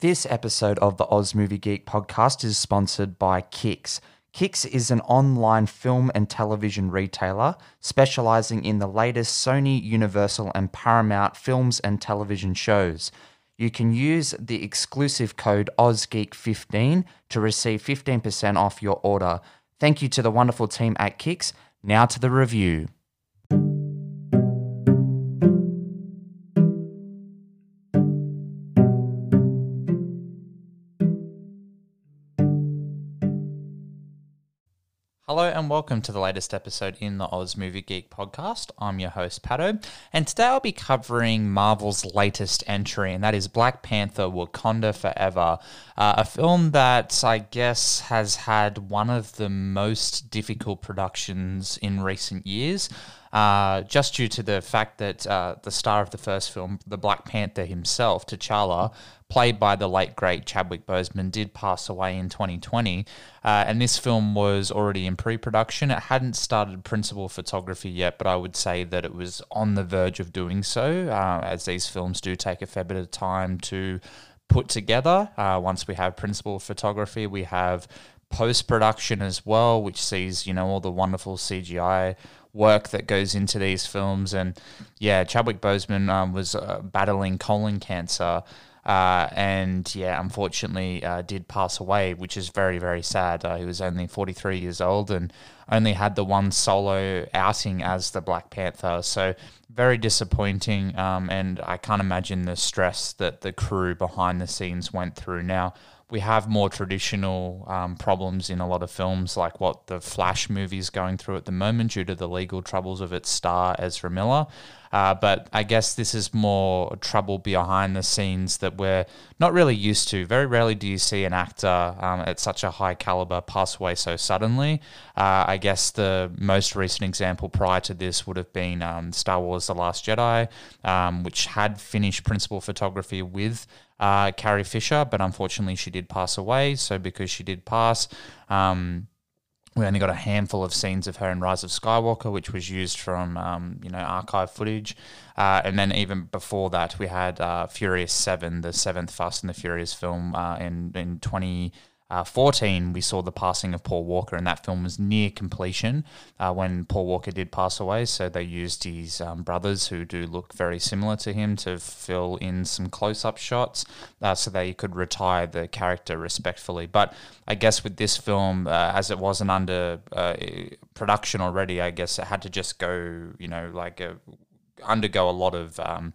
This episode of the Oz Movie Geek podcast is sponsored by Kix. Kix is an online film and television retailer specializing in the latest Sony, Universal, and Paramount films and television shows. You can use the exclusive code OzGeek15 to receive 15% off your order. Thank you to the wonderful team at Kix. Now to the review. And welcome to the latest episode in the Oz Movie Geek podcast. I'm your host, Pato, and today I'll be covering Marvel's latest entry, and that is Black Panther Wakanda Forever, uh, a film that I guess has had one of the most difficult productions in recent years. Uh, just due to the fact that uh, the star of the first film, the Black Panther himself, T'Challa, played by the late great Chadwick Boseman, did pass away in 2020. Uh, and this film was already in pre production. It hadn't started principal photography yet, but I would say that it was on the verge of doing so, uh, as these films do take a fair bit of time to put together. Uh, once we have principal photography, we have post production as well, which sees, you know, all the wonderful CGI work that goes into these films. And yeah, Chadwick Boseman um, was uh, battling colon cancer. Uh, and yeah, unfortunately, uh, did pass away, which is very, very sad. Uh, he was only 43 years old and only had the one solo outing as the Black Panther. So, very disappointing. Um, and I can't imagine the stress that the crew behind the scenes went through. Now, we have more traditional um, problems in a lot of films, like what the Flash movie is going through at the moment due to the legal troubles of its star, Ezra Miller. Uh, but I guess this is more trouble behind the scenes that we're not really used to. Very rarely do you see an actor um, at such a high caliber pass away so suddenly. Uh, I guess the most recent example prior to this would have been um, Star Wars The Last Jedi, um, which had finished principal photography with uh, Carrie Fisher, but unfortunately she did pass away. So because she did pass, um, we only got a handful of scenes of her in Rise of Skywalker, which was used from um, you know archive footage, uh, and then even before that, we had uh, Furious Seven, the seventh Fast and the Furious film uh, in in twenty uh, 14, we saw the passing of Paul Walker, and that film was near completion uh, when Paul Walker did pass away. So they used his um, brothers, who do look very similar to him, to fill in some close up shots uh, so they could retire the character respectfully. But I guess with this film, uh, as it wasn't under uh, production already, I guess it had to just go, you know, like a, undergo a lot of. Um,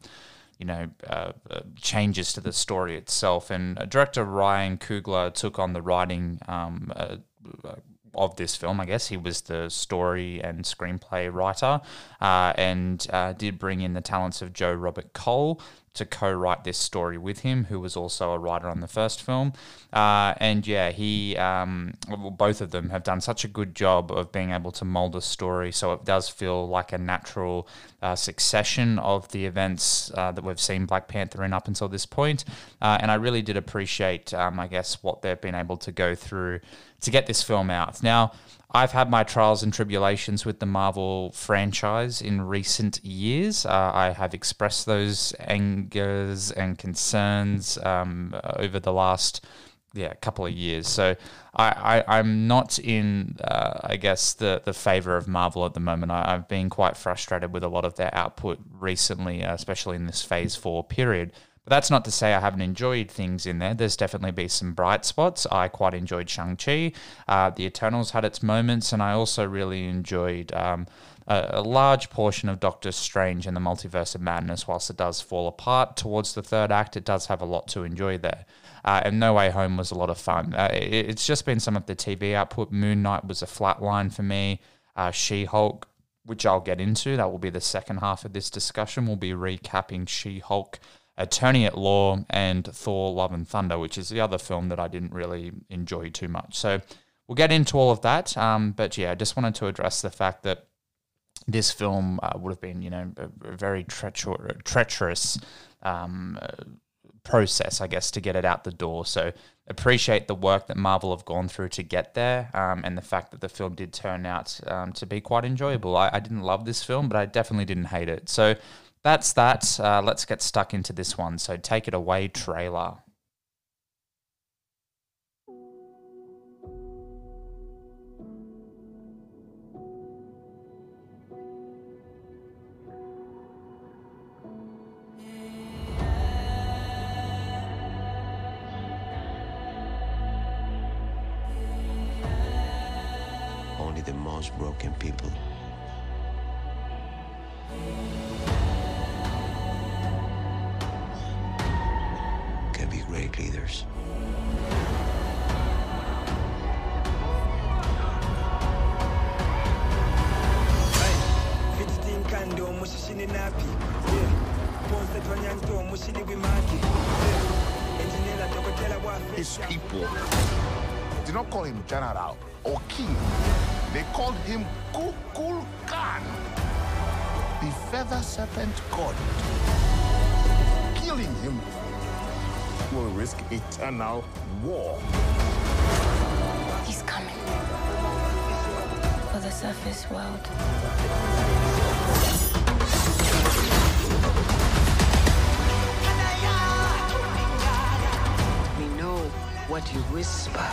you know, uh, uh, changes to the story itself. And uh, director Ryan Coogler took on the writing um, uh, uh, of this film. I guess he was the story and screenplay writer, uh, and did bring in the talents of Joe Robert Cole to co-write this story with him, who was also a writer on the first film. Uh, and yeah, he, um, well, both of them have done such a good job of being able to mold a story, so it does feel like a natural uh, succession of the events uh, that we've seen Black Panther in up until this point. Uh, and I really did appreciate, um, I guess, what they've been able to go through to get this film out. Now, I've had my trials and tribulations with the Marvel franchise in recent years. Uh, I have expressed those angers and concerns um, over the last yeah a couple of years. So I, I am not in uh, I guess the the favor of Marvel at the moment. I, have been quite frustrated with a lot of their output recently, especially in this Phase Four period. But that's not to say I haven't enjoyed things in there. There's definitely been some bright spots. I quite enjoyed Shang-Chi. Uh, the Eternals had its moments, and I also really enjoyed um, a, large portion of Doctor Strange and the Multiverse of Madness. Whilst it does fall apart towards the third act, it does have a lot to enjoy there. Uh, and No Way Home was a lot of fun. Uh, it, it's just been some of the TV output. Moon Knight was a flat line for me. Uh, She-Hulk which I'll get into. That will be the second half of this discussion. We'll be recapping She Hulk Attorney at Law, and Thor Love and Thunder, which is the other film that I didn't really enjoy too much. So we'll get into all of that. Um, but yeah, I just wanted to address the fact that this film uh, would have been, you know, a, a very treacher- treacherous um, process, I guess, to get it out the door. So appreciate the work that Marvel have gone through to get there, um, and the fact that the film did turn out um, to be quite enjoyable. I, I, didn't love this film, but I definitely didn't hate it. So that's that. Uh, let's get stuck into this one. So take it away, trailer. The serpent god. Killing him will risk eternal war. He's coming for the surface world. We know what you whisper.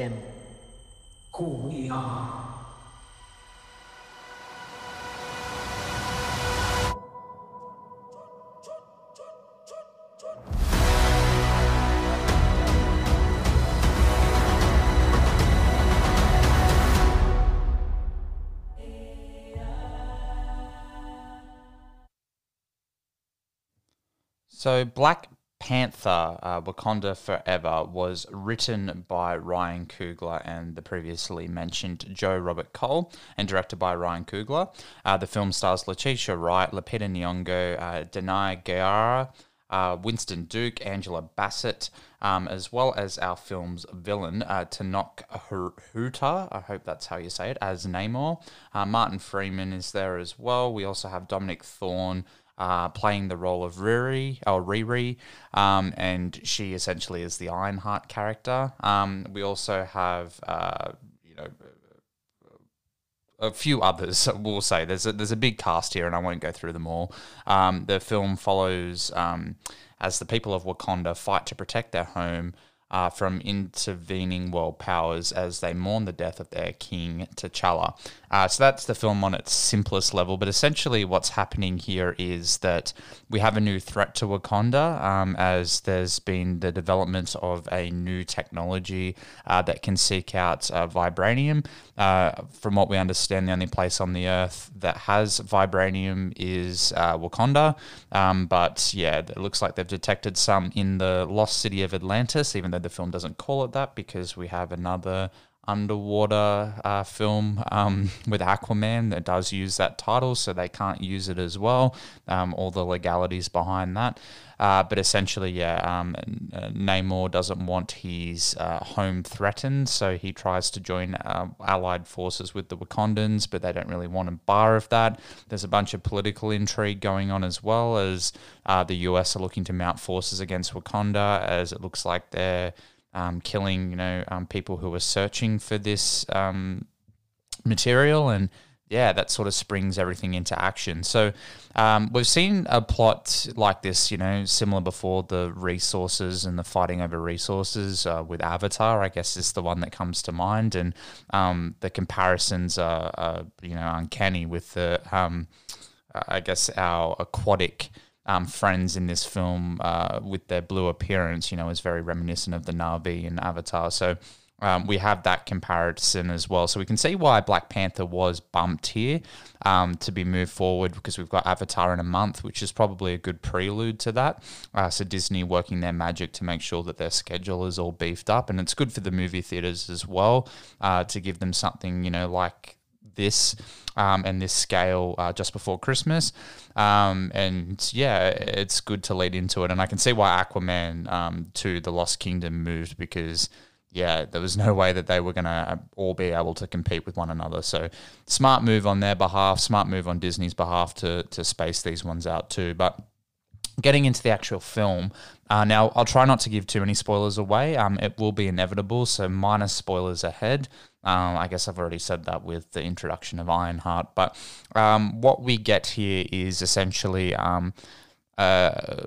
Them who we are. So, Black Panther uh, Wakanda Forever was written by Ryan Coogler and the previously mentioned Joe Robert Cole and directed by Ryan Coogler. Uh, the film stars Letitia Wright, Lupita Nyong'o, uh, Danai Gurira, uh, Winston Duke, Angela Bassett, um, as well as our film's villain, uh, Tenoch Huerta, I hope that's how you say it, as Namor. Uh, Martin Freeman is there as well. We also have Dominique Thorne, uh, playing the role of Riri or Riri, um, and she essentially is the Ironheart character. Um, we also have, uh, you know, a few others. We'll say there's a, there's a big cast here, and I won't go through them all. Um, the film follows um, as the people of Wakanda fight to protect their home. Uh, from intervening world powers as they mourn the death of their king T'Challa. Uh, so that's the film on its simplest level. But essentially, what's happening here is that we have a new threat to Wakanda um, as there's been the development of a new technology uh, that can seek out uh, vibranium. Uh, from what we understand, the only place on the earth that has vibranium is uh, Wakanda. Um, but yeah, it looks like they've detected some in the lost city of Atlantis, even though the film doesn't call it that because we have another underwater uh, film um, with Aquaman that does use that title, so they can't use it as well. Um, all the legalities behind that. Uh, but essentially, yeah, um, Namor doesn't want his uh, home threatened, so he tries to join uh, allied forces with the Wakandans, but they don't really want a bar of that. There's a bunch of political intrigue going on as well as uh, the US are looking to mount forces against Wakanda, as it looks like they're um, killing, you know, um, people who are searching for this um, material, and yeah, that sort of springs everything into action. So um, we've seen a plot like this, you know, similar before. The resources and the fighting over resources uh, with Avatar, I guess, is the one that comes to mind, and um, the comparisons are, are, you know, uncanny with the, um, I guess, our aquatic um, friends in this film uh, with their blue appearance, you know, is very reminiscent of the Na'vi in Avatar. So um, we have that comparison as well. So we can see why Black Panther was bumped here um, to be moved forward because we've got Avatar in a month, which is probably a good prelude to that. Uh, so Disney working their magic to make sure that their schedule is all beefed up, and it's good for the movie theaters as well uh, to give them something, you know, like this um, and this scale uh, just before Christmas. Um, and yeah, it's good to lead into it. And I can see why Aquaman um, to the Lost Kingdom moved because, yeah, there was no way that they were going to all be able to compete with one another. So smart move on their behalf, smart move on Disney's behalf to, to space these ones out too. But getting into the actual film. Uh, now, I'll try not to give too many spoilers away. Um, it will be inevitable, so minor spoilers ahead. Um, I guess I've already said that with the introduction of Ironheart, but um, what we get here is essentially um, uh,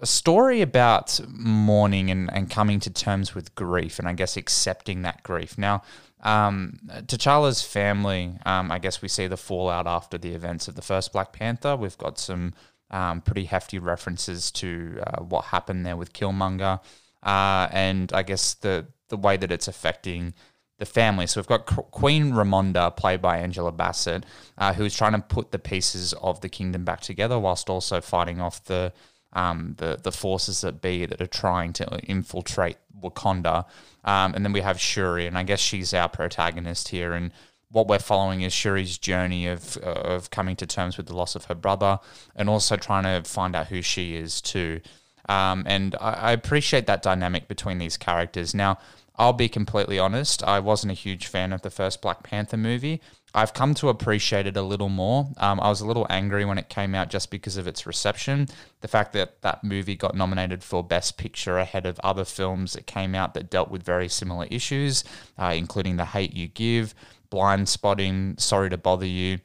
a story about mourning and, and coming to terms with grief, and I guess accepting that grief. Now, um, T'Challa's family, um, I guess we see the fallout after the events of the first Black Panther. We've got some um, pretty hefty references to uh, what happened there with Killmonger, uh, and I guess the the way that it's affecting the family. So we've got Queen Ramonda, played by Angela Bassett, uh, who is trying to put the pieces of the kingdom back together whilst also fighting off the um, the the forces that be that are trying to infiltrate Wakanda. Um, and then we have Shuri, and I guess she's our protagonist here. And what we're following is Shuri's journey of of coming to terms with the loss of her brother, and also trying to find out who she is too. Um, and I, I appreciate that dynamic between these characters. Now, I'll be completely honest, I wasn't a huge fan of the first Black Panther movie. I've come to appreciate it a little more. Um, I was a little angry when it came out just because of its reception. The fact that that movie got nominated for Best Picture ahead of other films that came out that dealt with very similar issues, uh, including The Hate You Give, Blindspotting, Sorry to Bother You.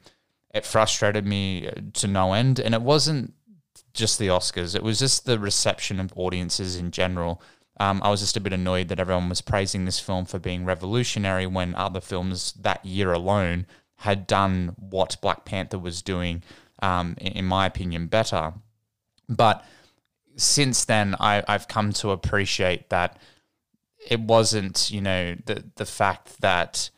It frustrated me uh, to no end. And it wasn't just the Oscars, it was just the reception of audiences in general. Um, I was just a bit annoyed that everyone was praising this film for being revolutionary when other films that year alone had done what Black Panther was doing, um, in my opinion, better. But since then, I, I've come to appreciate that it wasn't, you know, the the fact that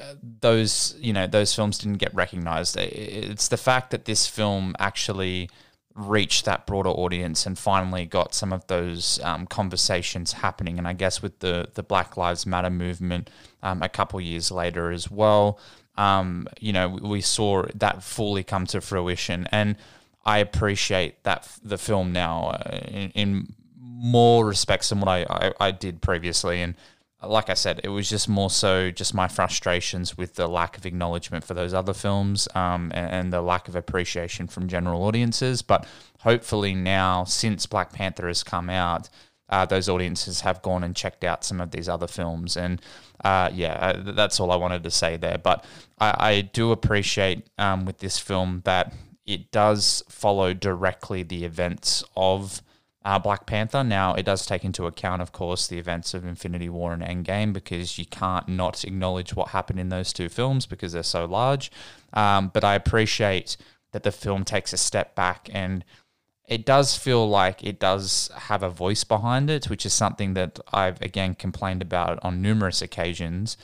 uh, those, you know, those films didn't get recognized. It's the fact that this film actually reached that broader audience and finally got some of those um, conversations happening. And I guess with the the Black Lives Matter movement um, a couple years later as well, um, you know, we saw that fully come to fruition. And I appreciate that the film now uh, in, in, more respects than what I, I, I, did previously. And like I said, it was just more so just my frustrations with the lack of acknowledgement for those other films um, and, and the lack of appreciation from general audiences. But hopefully now, since Black Panther has come out, uh, those audiences have gone and checked out some of these other films. And uh, yeah, uh, that's all I wanted to say there. But I, I do appreciate um, with this film that it does follow directly the events of uh, Black Panther. Now, it does take into account, of course, the events of Infinity War and Endgame because you can't not acknowledge what happened in those two films because they're so large. Um, but I appreciate that the film takes a step back and it does feel like it does have a voice behind it, which is something that I've again complained about on numerous occasions.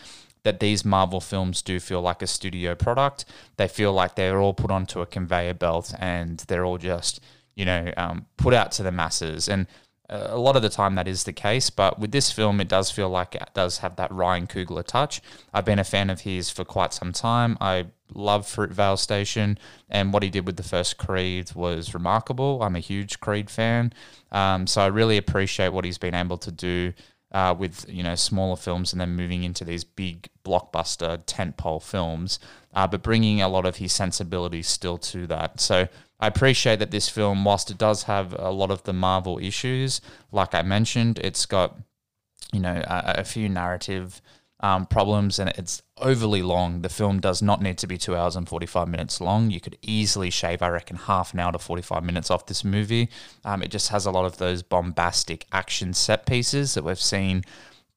That these Marvel films do feel like a studio product. They feel like they're all put onto a conveyor belt and they're all just, you know, um, put out to the masses. And a lot of the time that is the case, but with this film, it does feel like it does have that Ryan Coogler touch. I've been a fan of his for quite some time. I love Fruitvale Station, and what he did with the first Creed was remarkable. I'm a huge Creed fan, um, so I really appreciate what he's been able to do uh, with you know smaller films and then moving into these big blockbuster tentpole films, uh, but bringing a lot of his sensibilities still to that. So. I appreciate that this film, whilst it does have a lot of the Marvel issues, like I mentioned, it's got, you know, a, a few narrative um, problems and it's overly long. The film does not need to be two hours and 45 minutes long. You could easily shave, I reckon, half an hour to 45 minutes off this movie. Um, it just has a lot of those bombastic action set pieces that we've seen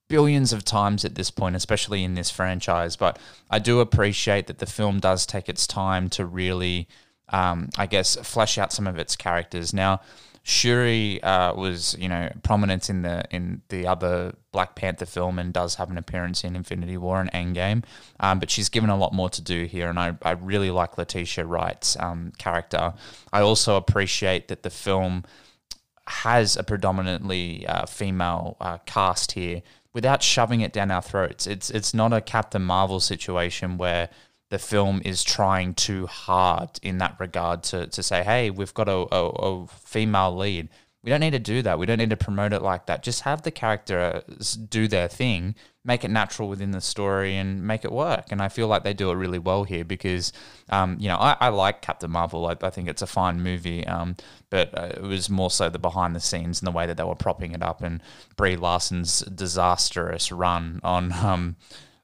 billions of times at this point, especially in this franchise. But I do appreciate that the film does take its time to really, um, I guess, flesh out some of its characters. Now, Shuri uh, was, you know, prominent in the in the other Black Panther film and does have an appearance in Infinity War and Endgame, um, but she's given a lot more to do here, and I, I really like Letitia Wright's um, character. I also appreciate that the film has a predominantly uh, female uh, cast here without shoving it down our throats. It's it's not a Captain Marvel situation where the film is trying too hard in that regard to, to say, hey, we've got a, a, a female lead. We don't need to do that. We don't need to promote it like that. Just have the characters do their thing, make it natural within the story, and make it work. And I feel like they do it really well here because, um, you know, I, I like Captain Marvel. I, I think it's a fine movie, um, but uh, it was more so the behind the scenes and the way that they were propping it up, and Brie Larson's disastrous run on um,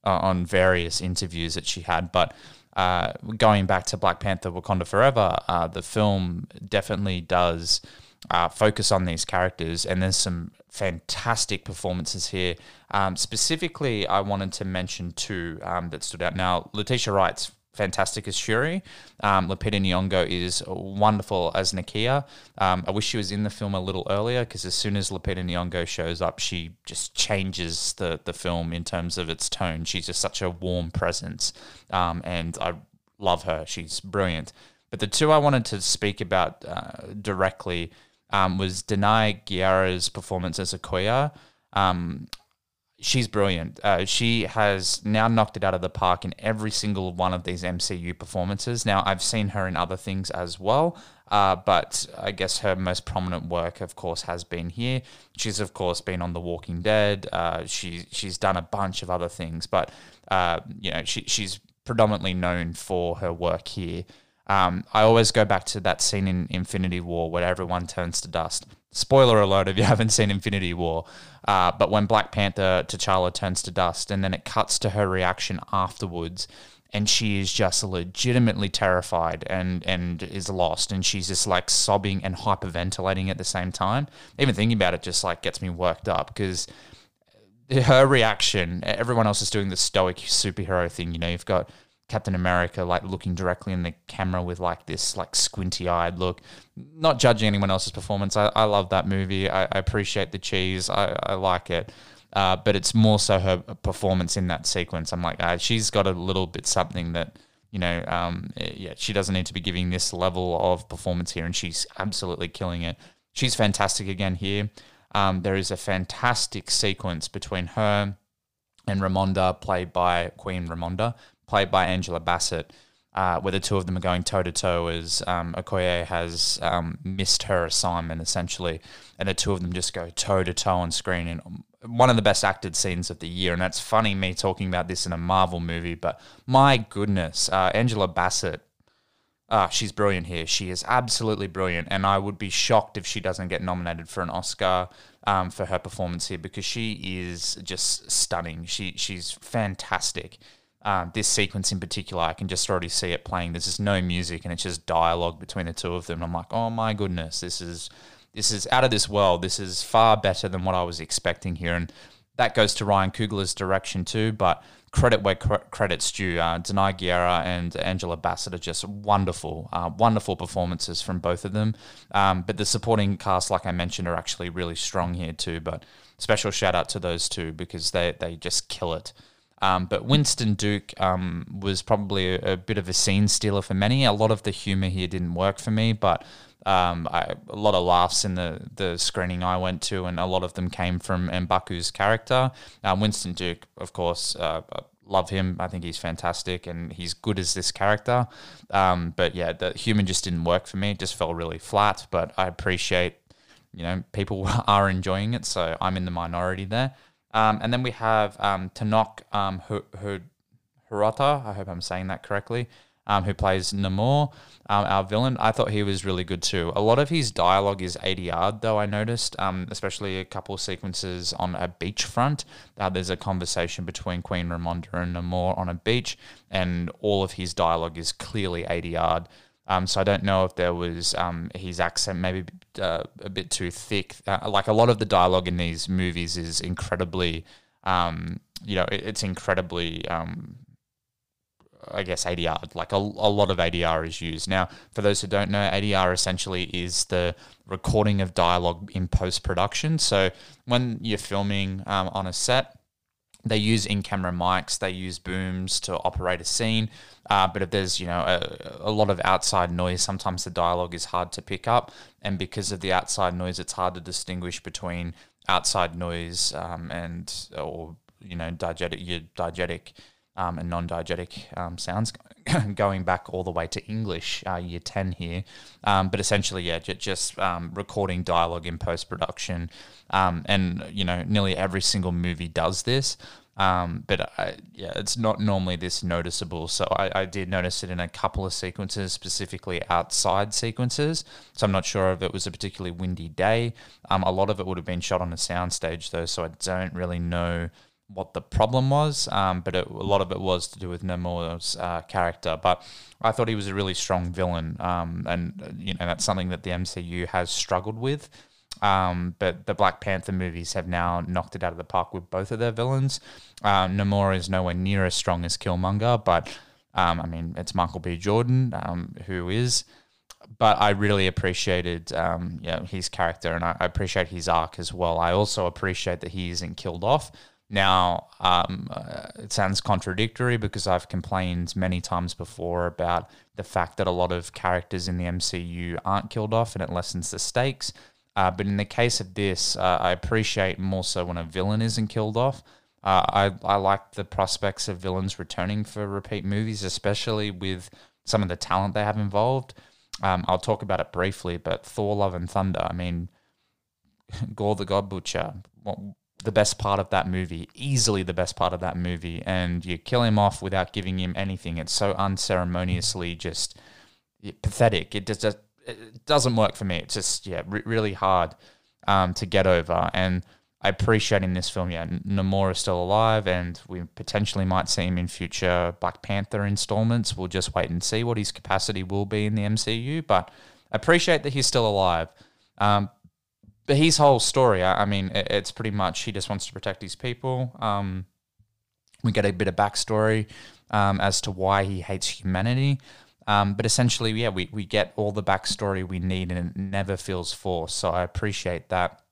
uh, on various interviews that she had, but. Uh, going back to Black Panther Wakanda Forever, uh, the film definitely does uh, focus on these characters, and there's some fantastic performances here. Um, specifically, I wanted to mention two um, that stood out. Now, Letitia Wright's fantastic as Shuri. Um, Lupita Nyong'o is wonderful as Nakia. Um, I wish she was in the film a little earlier because as soon as Lupita Nyong'o shows up, she just changes the the film in terms of its tone. She's just such a warm presence, um, and I love her. She's brilliant. But the two I wanted to speak about uh, directly um, was Danai Gurira's performance as Okoye. Um, she's brilliant. Uh, she has now knocked it out of the park in every single one of these MCU performances. Now, I've seen her in other things as well, uh, but I guess her most prominent work, of course, has been here. She's, of course, been on The Walking Dead. Uh, she she's done a bunch of other things, but uh, you know, she she's predominantly known for her work here. Um, I always go back to that scene in Infinity War where everyone turns to dust. Spoiler alert if you haven't seen Infinity War. Uh, but when Black Panther T'Challa turns to dust, and then it cuts to her reaction afterwards, and she is just legitimately terrified and and is lost, and she's just like sobbing and hyperventilating at the same time. Even thinking about it just like gets me worked up because her reaction. Everyone else is doing the stoic superhero thing. You know, you've got Captain America like looking directly in the camera with like this like squinty eyed look. Not judging anyone else's performance. I, I love that movie. I, I appreciate the cheese. I, I like it. Uh, but it's more so her performance in that sequence. I'm like, uh, she's got a little bit something that, you know, um, yeah, she doesn't need to be giving this level of performance here, and she's absolutely killing it. She's fantastic again here. Um, there is a fantastic sequence between her and Ramonda, played by Queen Ramonda, played by Angela Bassett, uh, where the two of them are going toe to toe as um, Okoye has um, missed her assignment essentially, and the two of them just go toe to toe on screen in one of the best acted scenes of the year. And that's funny me talking about this in a Marvel movie, but my goodness, uh, Angela Bassett. Ah, she's brilliant here. She is absolutely brilliant, and I would be shocked if she doesn't get nominated for an Oscar um, for her performance here because she is just stunning. She she's fantastic um, this sequence in particular, I can just already see it playing. There's just no music, and it's just dialogue between the two of them. And I'm like, oh my goodness, this is this is out of this world. This is far better than what I was expecting here, and that goes to Ryan Coogler's direction too. But credit where cr- credit's due. Uh, Danai Gurira and Angela Bassett are just wonderful, uh, wonderful performances from both of them. Um, but the supporting cast, like I mentioned, are actually really strong here too. But special shout out to those two because they they just kill it. Um, but Winston Duke um, was probably a, a, bit of a scene stealer for many. A lot of the humor here didn't work for me, but um, I, a lot of laughs in the, the screening I went to, and a lot of them came from Mbaku's character. Uh, Winston Duke, of course, uh, love him. I think he's fantastic and he's good as this character. Um, but yeah, the human just didn't work for me. It just felt really flat. But I appreciate, you know, people are enjoying it, so I'm in the minority there. Um, and then we have um, Tenoch um, Huerta, I hope I'm saying that correctly, um, who plays Namor, um, our villain. I thought he was really good too. A lot of his dialogue is ADR, though, I noticed, um, especially a couple sequences on a beachfront. Uh, there's a conversation between Queen Ramonda and Namor on a beach, and all of his dialogue is clearly ADR. Um, so I don't know if there was um, his accent maybe uh, a bit too thick. Uh, like a lot of the dialogue in these movies is incredibly, um, you know, it, it's incredibly, um, I guess, ADR. Like a, a lot of ADR is used. Now, for those who don't know, ADR essentially is the recording of dialogue in post production. So when you're filming um, on a set, they use in-camera mics, they use booms to operate a scene. Uh, but if there's you know a, a, lot of outside noise, sometimes the dialogue is hard to pick up, and because of the outside noise, it's hard to distinguish between outside noise um, and or you know diegetic your diegetic um, and non-diegetic um, sounds, going back all the way to English uh, year ten here. Um, but essentially, yeah, j- just um, recording dialogue in post production, um, and you know, nearly every single movie does this. Um, but I, yeah, it's not normally this noticeable. So I, I did notice it in a couple of sequences, specifically outside sequences. So I'm not sure if it was a particularly windy day. A lot of it would have been shot on a soundstage though, so I don't really know what the problem was. Um, but it, a lot of it was to do with Namor's uh, character. But I thought he was a really strong villain, um, and you know that's something that the MCU has struggled with. Um, but the Black Panther movies have now knocked it out of the park with both of their villains. Uh, Namor is nowhere near as strong as Killmonger, but um, I mean, it's Michael B. Jordan um, who is. But I really appreciated his character and I appreciate his arc as well. I also appreciate that he isn't killed off. Now, um, uh, it sounds contradictory because I've complained many times before about the fact that a lot of characters in the MCU aren't killed off and it lessens the stakes. Uh, but in the case of this, uh, I appreciate more so when a villain isn't killed off. Uh, I, I like the prospects of villains returning for repeat movies, especially with some of the talent they have involved. Um, I'll talk about it briefly, but Thor: Love and Thunder. I mean, Gorr the God Butcher. The best part of that movie, easily the best part of that movie, and you kill him off without giving him anything. It's so unceremoniously just pathetic. It just it doesn't work for me. It's just yeah, re- really hard um, to get over. And I appreciate in this film, yeah, Namor is still alive, and we potentially might see him in future Black Panther installments. We'll just wait and see what his capacity will be in the MCU. But I appreciate that he's still alive. Um, but his whole story, I, I mean, it, it's pretty much he just wants to protect his people. Um, we get a bit of backstory um, as to why he hates humanity. Um, but essentially, yeah, we, we get all the backstory we need and it never feels forced. So I appreciate that.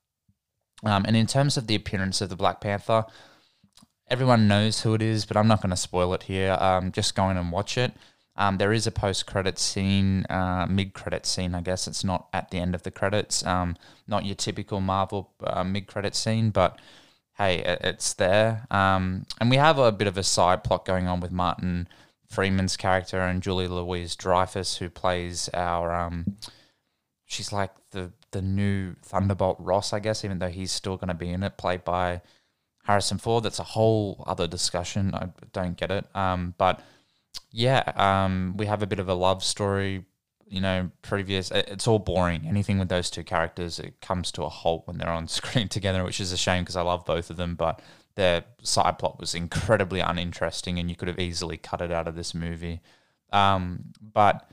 Um, and in terms of the appearance of the Black Panther, everyone knows who it is, but I'm not going to spoil it here. Um, just go in and watch it. Um, there is a post credit scene, uh, mid credit scene, I guess. It's not at the end of the credits, um, not your typical Marvel uh, mid credit scene, but hey, it, it's there. Um, and we have a bit of a side plot going on with Martin Freeman's character and Julie Louise Dreyfus, who plays our um, she's like the the new Thunderbolt Ross, I guess, even though he's still going to be in it, played by Harrison Ford. That's a whole other discussion. I don't get it. Um, but yeah, um, we have a bit of a love story. You know, previous. It's all boring. Anything with those two characters, it comes to a halt when they're on screen together, which is a shame because I love both of them. But their side plot was incredibly uninteresting, and you could have easily cut it out of this movie. Um, but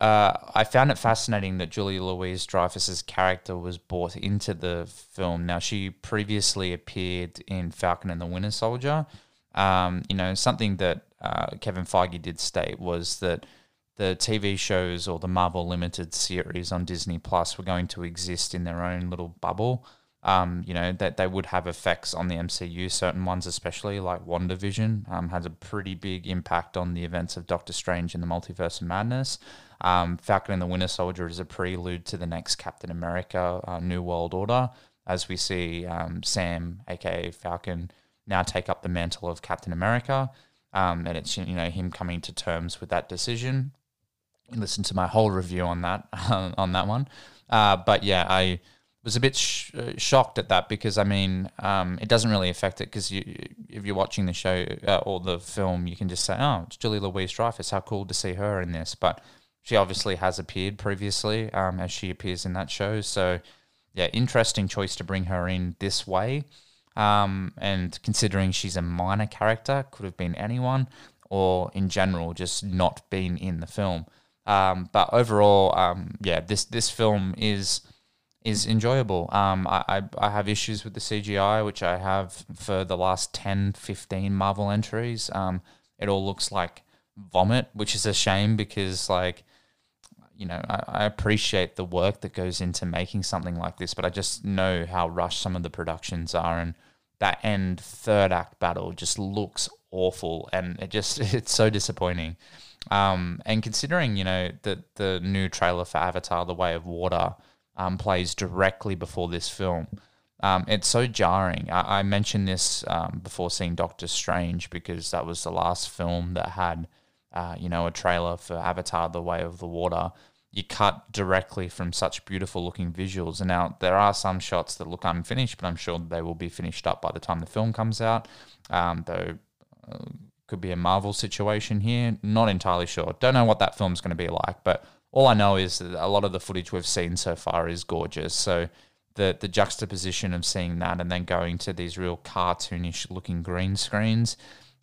uh, I found it fascinating that Julie Louise Dreyfus's character was brought into the film. Now, she previously appeared in Falcon and the Winter Soldier. Um, you know, something that uh, Kevin Feige did state was that the TV shows or the Marvel Limited series on Disney Plus were going to exist in their own little bubble um, you know, that they would have effects on the MCU. Certain ones, especially like WandaVision, um, has a pretty big impact on the events of Doctor Strange and the Multiverse of Madness. Um, Falcon and the Winter Soldier is a prelude to the next Captain America uh, New World Order, as we see um, Sam, aka Falcon, now take up the mantle of Captain America. Um, and it's you know him coming to terms with that decision. Listen to my whole review on that on that one. Uh, but yeah, I was a bit sh- uh, shocked at that because I mean, um, it doesn't really affect it because you, if you're watching the show uh, or the film, you can just say, "Oh, it's Julie Louise Dreyfus. How cool to see her in this!" But she obviously has appeared previously um, as she appears in that show. So, yeah, interesting choice to bring her in this way. Um, and considering she's a minor character, could have been anyone, or in general, just not been in the film. Um, but overall, um, yeah, this this film is is enjoyable. Um, I, I, I, have issues with the CGI, which I have for the last 10, 15 Marvel entries. Um, it all looks like vomit, which is a shame because, like, you know, I, I appreciate the work that goes into making something like this, but I just know how rushed some of the productions are. And that end third act battle just looks awful. And it just, it's so disappointing. Um, and considering, you know, that the new trailer for Avatar, The Way of Water, um, plays directly before this film. Um, it's so jarring. I, I mentioned this um, before seeing Doctor Strange because that was the last film that had, uh, you know, a trailer for Avatar: The Way of the Water. You cut directly from such beautiful looking visuals, and now there are some shots that look unfinished, but I'm sure they will be finished up by the time the film comes out. Um, though uh, could be a Marvel situation here. Not entirely sure. Don't know what that film's going to be like, but all I know is that a lot of the footage we've seen so far is gorgeous. So the the juxtaposition of seeing that and then going to these real cartoonish looking green screens,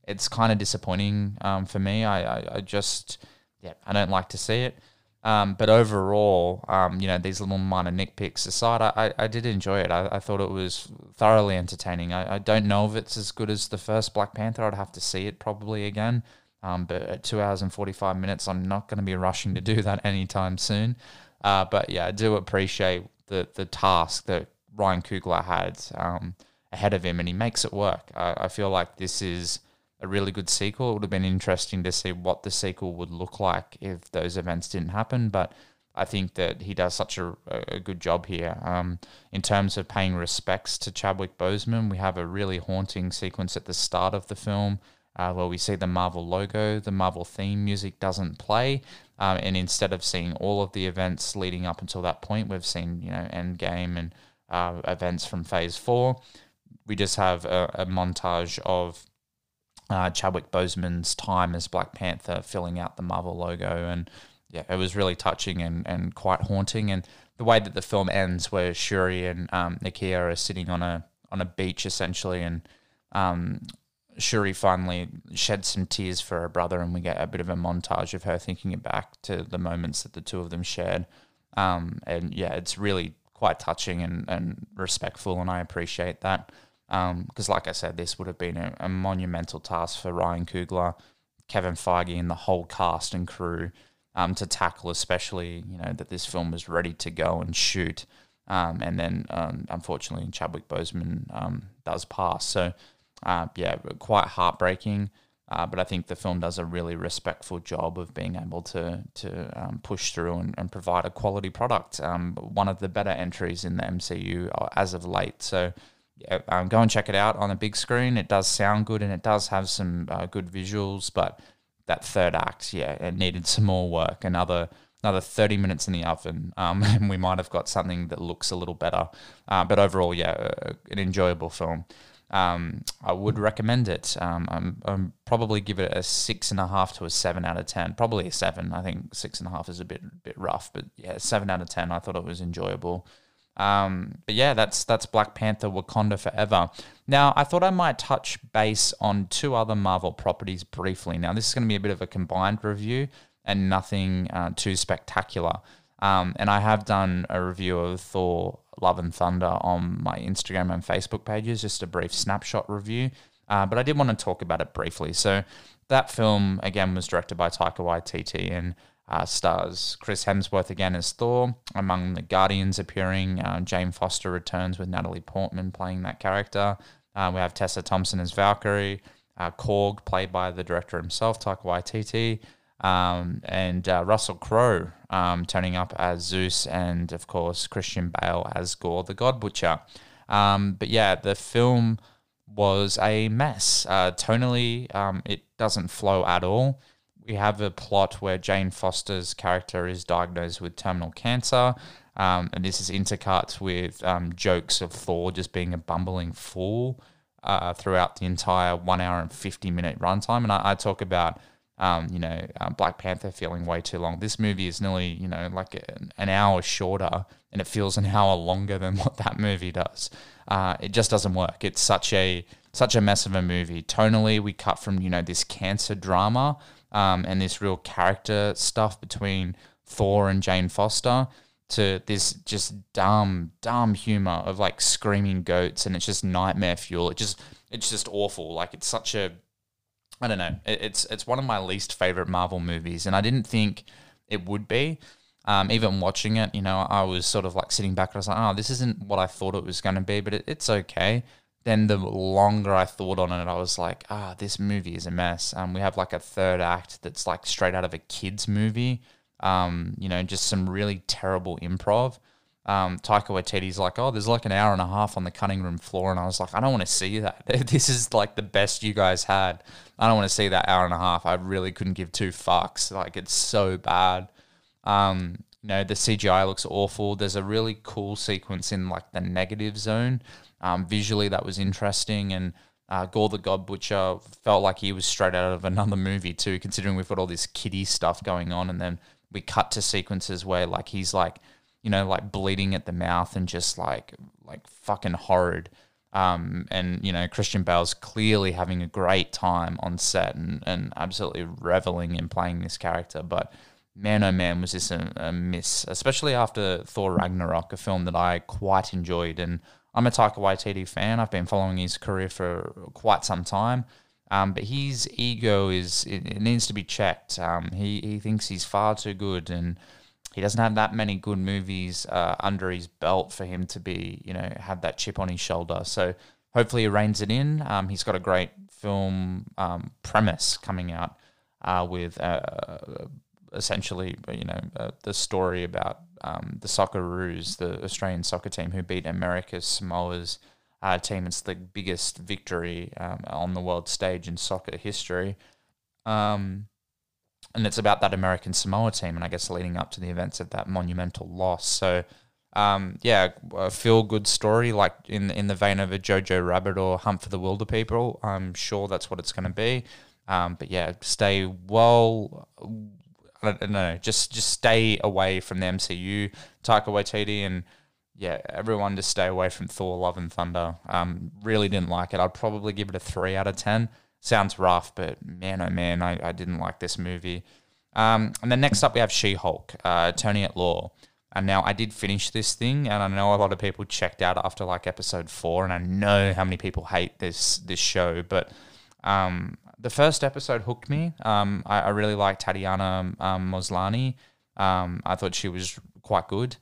it's kind of disappointing um, for me. I, I, I just yeah I don't like to see it. Um, but overall, um, you know, these little minor nitpicks aside, I, I, did enjoy it. I, I thought it was thoroughly entertaining. I, I don't know if it's as good as the first Black Panther. I'd have to see it probably again. Um, but at two hours and 45 minutes, I'm not going to be rushing to do that anytime soon. Uh, but yeah, I do appreciate the, the task that Ryan Coogler had um, ahead of him, and he makes it work. I, I feel like this is a really good sequel. It would have been interesting to see what the sequel would look like if those events didn't happen. But I think that he does such a, a good job here. Um, in terms of paying respects to Chadwick Boseman, we have a really haunting sequence at the start of the film uh, where we see the Marvel logo, the Marvel theme music doesn't play. Um, and instead of seeing all of the events leading up until that point, we've seen, you know, Endgame and uh, events from Phase 4. We just have a, a montage of uh, Chadwick Boseman's time as Black Panther filling out the Marvel logo. And yeah, it was really touching and, and quite haunting. And the way that the film ends, where Shuri and um, Nakia are sitting on a on a beach essentially, and um, Shuri finally sheds some tears for her brother, and we get a bit of a montage of her thinking back to the moments that the two of them shared. Um, and yeah, it's really quite touching and, and respectful, and I appreciate that because, um, like I said, this would have been a, a, monumental task for Ryan Coogler, Kevin Feige, and the whole cast and crew um, to tackle, especially you know that this film was ready to go and shoot, um, and then um, unfortunately Chadwick Boseman um, does pass. So uh, yeah, quite heartbreaking. Uh, but I think the film does a really respectful job of being able to to um, push through and, and, provide a quality product. Um, one of the better entries in the MCU uh, as of late. So um, go and check it out on a big screen. It does sound good and it does have some uh, good visuals, but that third act, yeah, it needed some more work. Another another 30 minutes in the oven, um, and we might have got something that looks a little better. Uh, but overall, yeah, an enjoyable film. Um, I would recommend it. Um, I'm, I'm, probably give it a six and a half to a seven out of ten. Probably a seven. I think six and a half is a bit bit rough, but yeah, seven out of ten. I thought it was enjoyable. Um, but yeah, that's that's Black Panther: Wakanda Forever. Now, I thought I might touch base on two other Marvel properties briefly. Now, this is going to be a bit of a combined review and nothing uh, too spectacular. Um, and I have done a review of Thor: Love and Thunder on my Instagram and Facebook pages, just a brief snapshot review. Uh, but I did want to talk about it briefly. So that film again was directed by Taika Waititi and uh, stars Chris Hemsworth again as Thor. Among the Guardians appearing, uh, Jane Foster returns with Natalie Portman playing that character. Uh, we have Tessa Thompson as Valkyrie, uh, Korg played by the director himself, Taika Waititi, um, and uh, Russell Crowe um, turning up as Zeus, and of course Christian Bale as Gorr the God Butcher. Um, but yeah, the film was a mess. Uh, tonally, um, it doesn't flow at all we have a plot where Jane Foster's character is diagnosed with terminal cancer. Um, and this is intercut with um, jokes of Thor just being a bumbling fool uh, throughout the entire one hour and 50 minute runtime. And I, I talk about, um, you know, uh, Black Panther feeling way too long. This movie is nearly, you know, like an, an hour shorter and it feels an hour longer than what that movie does. Uh, it just doesn't work. It's such a such a mess of a movie. Tonally, we cut from you know this cancer drama um, and this real character stuff between Thor and Jane Foster to this just dumb, dumb humor of like screaming goats, and it's just nightmare fuel. It just, it's just awful. Like it's such a, I don't know. It, it's it's one of my least favorite Marvel movies, and I didn't think it would be. Um, even watching it, you know, I was sort of like sitting back and I was like, oh, this isn't what I thought it was going to be, but it, it's okay then the longer I thought on it, I was like, ah, this movie is a mess. Um, we have like a third act that's like straight out of a kids movie. Um, you know, just some really terrible improv. um, Taika Waititi's like, oh, there's like an hour and a half on the cutting room floor, and I was like, I don't want to see that. this is like the best you guys had. I don't want to see that hour and a half. I really couldn't give two fucks. Like it's so bad. Um, you know, the CGI looks awful. There's a really cool sequence in like the negative zone. Um, visually, that was interesting, and uh, Gorr the God Butcher felt like he was straight out of another movie too. Considering we've got all this kiddie stuff going on, and then we cut to sequences where like he's like you know, like bleeding at the mouth and just like like fucking horrid. Um, and you know, Christian Bale's clearly having a great time on set and, and absolutely reveling in playing this character. But man, oh man, was this a, a miss, especially after Thor Ragnarok, a film that I quite enjoyed. And I'm a Taika Waititi fan. I've been following his career for quite some time. Um, but his ego is it, it needs to be checked. Um, he he thinks he's far too good, and he doesn't have that many good movies uh, under his belt for him to be, you know, have that chip on his shoulder. So hopefully he reins it in. Um, he's got a great film um, premise coming out uh, with uh, essentially, you know, uh, the story about um, the Socceroos, the Australian soccer team who beat America's Samoa's uh, team. It's the biggest victory um, on the world stage in soccer history. Um, and it's about that American Samoa team, and I guess leading up to the events of that monumental loss. So, um, yeah, a feel good story, like in in the vein of a Jojo Rabbit or Hunt for the Wilderpeople. I'm sure that's what it's going to be. Um, but yeah, stay well. I don't know, just just stay away from the MCU, Taika Waititi, and yeah, everyone just stay away from Thor: Love and Thunder. Um, really didn't like it. I'd probably give it a three out of ten sounds rough, but man, oh man, I, I didn't like this movie. Um, and then next up, we have She Hulk, uh, Attorney at Law. And now I did finish this thing, and I know a lot of people checked out after like episode four, and I know how many people hate this this show. But um, the first episode hooked me. Um, I, I, really liked Tatiana um, Maslany. Um, I thought she was quite good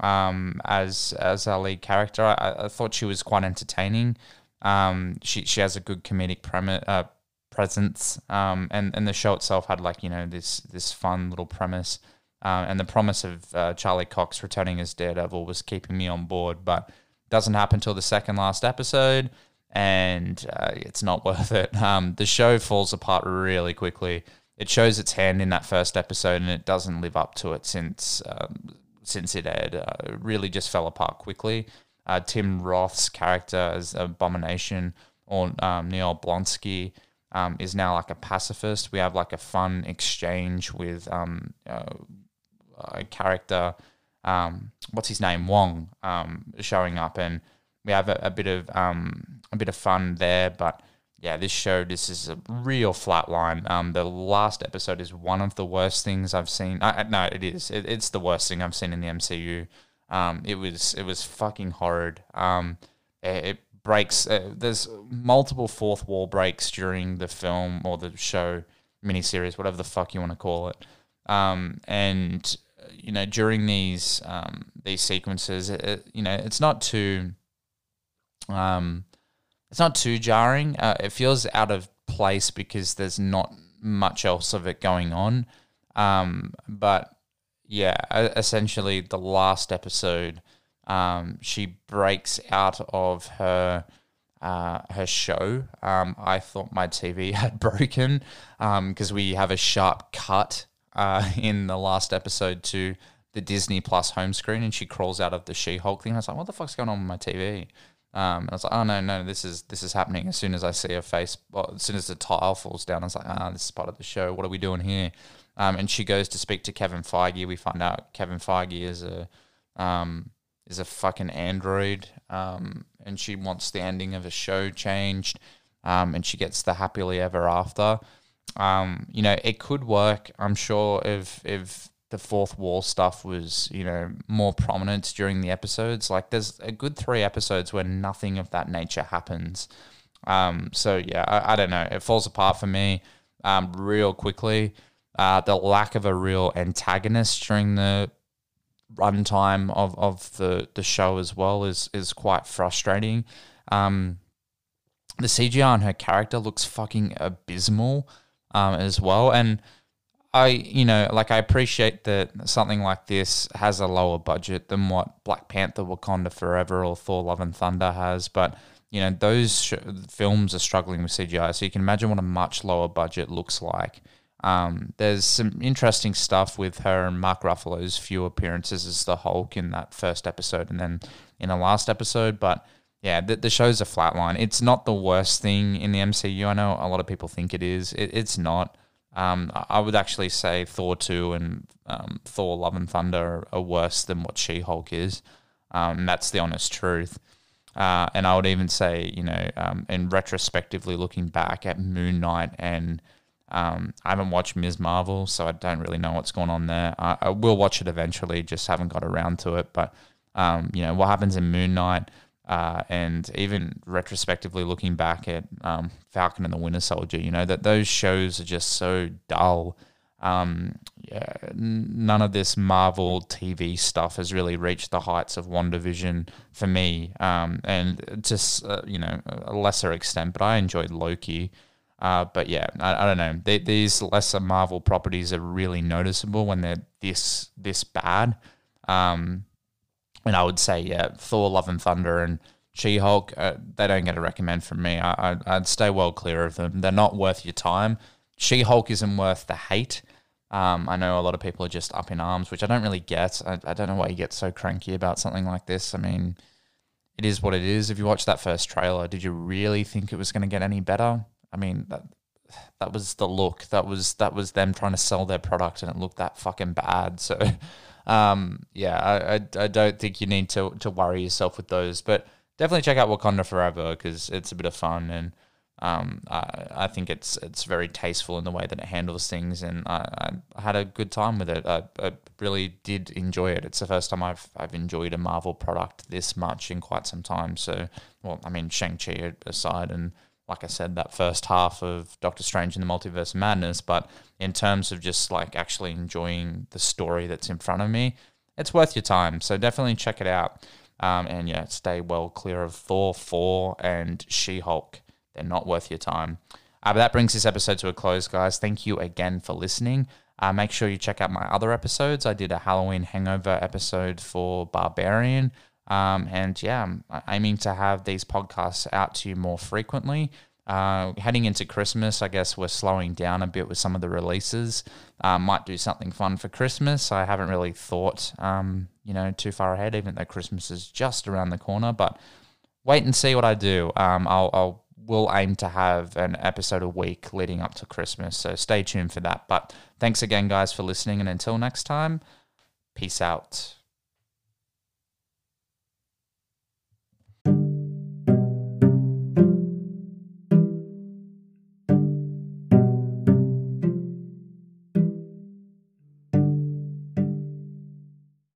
um, as as our lead character. I, I thought she was quite entertaining. Um, she she has a good comedic premise, uh, presence, um, and and the show itself had like you know this this fun little premise, uh, and the promise of uh, Charlie Cox returning as Daredevil was keeping me on board, but doesn't happen until the second last episode, and uh, it's not worth it. Um, the show falls apart really quickly. It shows its hand in that first episode, and it doesn't live up to it since um, since it aired. Uh, it really just fell apart quickly uh, Tim Roth's character as Abomination or um, Emil Blonsky um, is now like a pacifist. We have like a fun exchange with um, uh, a character, um, what's his name, Wong, showing up, and we have a, a bit of um, a bit of fun there. But yeah, this show this is a real flat line. Um, the last episode is one of the worst things I've seen. Uh, no, it is. It, it's the worst thing I've seen in the MCU. Um, it was it was fucking horrid. Um, it, it breaks. Uh, there's multiple fourth wall breaks during the film or the show miniseries, whatever the fuck you want to call it. Um, and you know during these um, these sequences, it, you know it's not too um, it's not too jarring. Uh, it feels out of place because there's not much else of it going on. Um, but yeah, essentially the last episode, um, she breaks out of her uh, her show. Um, I thought my TV had broken because um, we have a sharp cut uh, in the last episode to the Disney Plus home screen, and she crawls out of the She Hulk thing. I was like, "What the fuck's going on with my TV?" Um, and I was like, "Oh no, no, this is this is happening." As soon as I see her face, well, as soon as the tile falls down, I was like, "Ah, this is part of the show. What are we doing here?" Um, and she goes to speak to Kevin Feige. We find out Kevin Feige is a um, is a fucking android, um, and she wants the ending of the show changed, um, and she gets the happily ever after. Um, you know, it could work. I'm sure if if the fourth wall stuff was you know more prominent during the episodes. Like, there's a good three episodes where nothing of that nature happens. Um, so yeah, I, I don't know. It falls apart for me um, real quickly. Uh, the lack of a real antagonist during the runtime of, of the, the show as well is is quite frustrating. Um, the CGI on her character looks fucking abysmal um, as well, and I, you know, like I appreciate that something like this has a lower budget than what Black Panther, Wakanda Forever, or Thor: Love and Thunder has, but you know those sh- films are struggling with CGI, so you can imagine what a much lower budget looks like. Um, there's some interesting stuff with her and Mark Ruffalo's few appearances as the Hulk in that first episode, and then in the last episode, but yeah, the, the show's a flatline. It's not the worst thing in the MCU. I know a lot of people think it is. It, it's not. Um, I would actually say Thor 2 and um, Thor Love and Thunder are worse than what She Hulk is. Um, that's the honest truth. Uh, and I would even say, you know, um, in retrospectively looking back at Moon Knight and um, I haven't watched Ms. Marvel, so I don't really know what's going on there. I, I will watch it eventually, just haven't got around to it. But, um, you know, what happens in Moon Knight uh, and even retrospectively looking back at um, Falcon and the Winter Soldier, you know, that those shows are just so dull. Um, yeah, none of this Marvel TV stuff has really reached the heights of WandaVision for me, um, and just uh, you know a lesser extent. But I enjoyed Loki. Uh, but yeah, I, I don't know. They, these lesser Marvel properties are really noticeable when they're this this bad. Um, and I would say, yeah, Thor: Love and Thunder and She Hulk, uh, they don't get a recommend from me. I, I'd, I'd stay well clear of them. They're not worth your time. She Hulk isn't worth the hate. Um, I know a lot of people are just up in arms, which I don't really get. I, I don't know why you get so cranky about something like this. I mean, it is what it is. If you watch that first trailer, did you really think it was going to get any better? I mean, that that was the look. That was that was them trying to sell their product, and it looked that fucking bad. So, um, yeah, I, I, I don't think you need to to worry yourself with those, but definitely check out Wakanda Forever because it's a bit of fun and. Um, I, I think it's it's very tasteful in the way that it handles things, and I, I had a good time with it. I, I really did enjoy it. It's the first time I've I've enjoyed a Marvel product this much in quite some time. So, well, I mean, Shang Chi aside, and like I said, that first half of Doctor Strange in the Multiverse of Madness, but in terms of just like actually enjoying the story that's in front of me, it's worth your time. So definitely check it out. Um, and yeah, stay well clear of Thor 4 and She Hulk. They're not worth your time. Uh, but that brings this episode to a close, guys. Thank you again for listening. Uh, make sure you check out my other episodes. I did a Halloween hangover episode for Barbarian. Um, and yeah, I'm aiming to have these podcasts out to you more frequently. Uh, heading into Christmas, I guess we're slowing down a bit with some of the releases. Uh, might do something fun for Christmas. I haven't really thought, um, you know, too far ahead, even though Christmas is just around the corner. But wait and see what I do. Um, I'll, I'll will aim to have an episode a week leading up to Christmas. So stay tuned for that. But thanks again, guys, for listening. And until next time, peace out.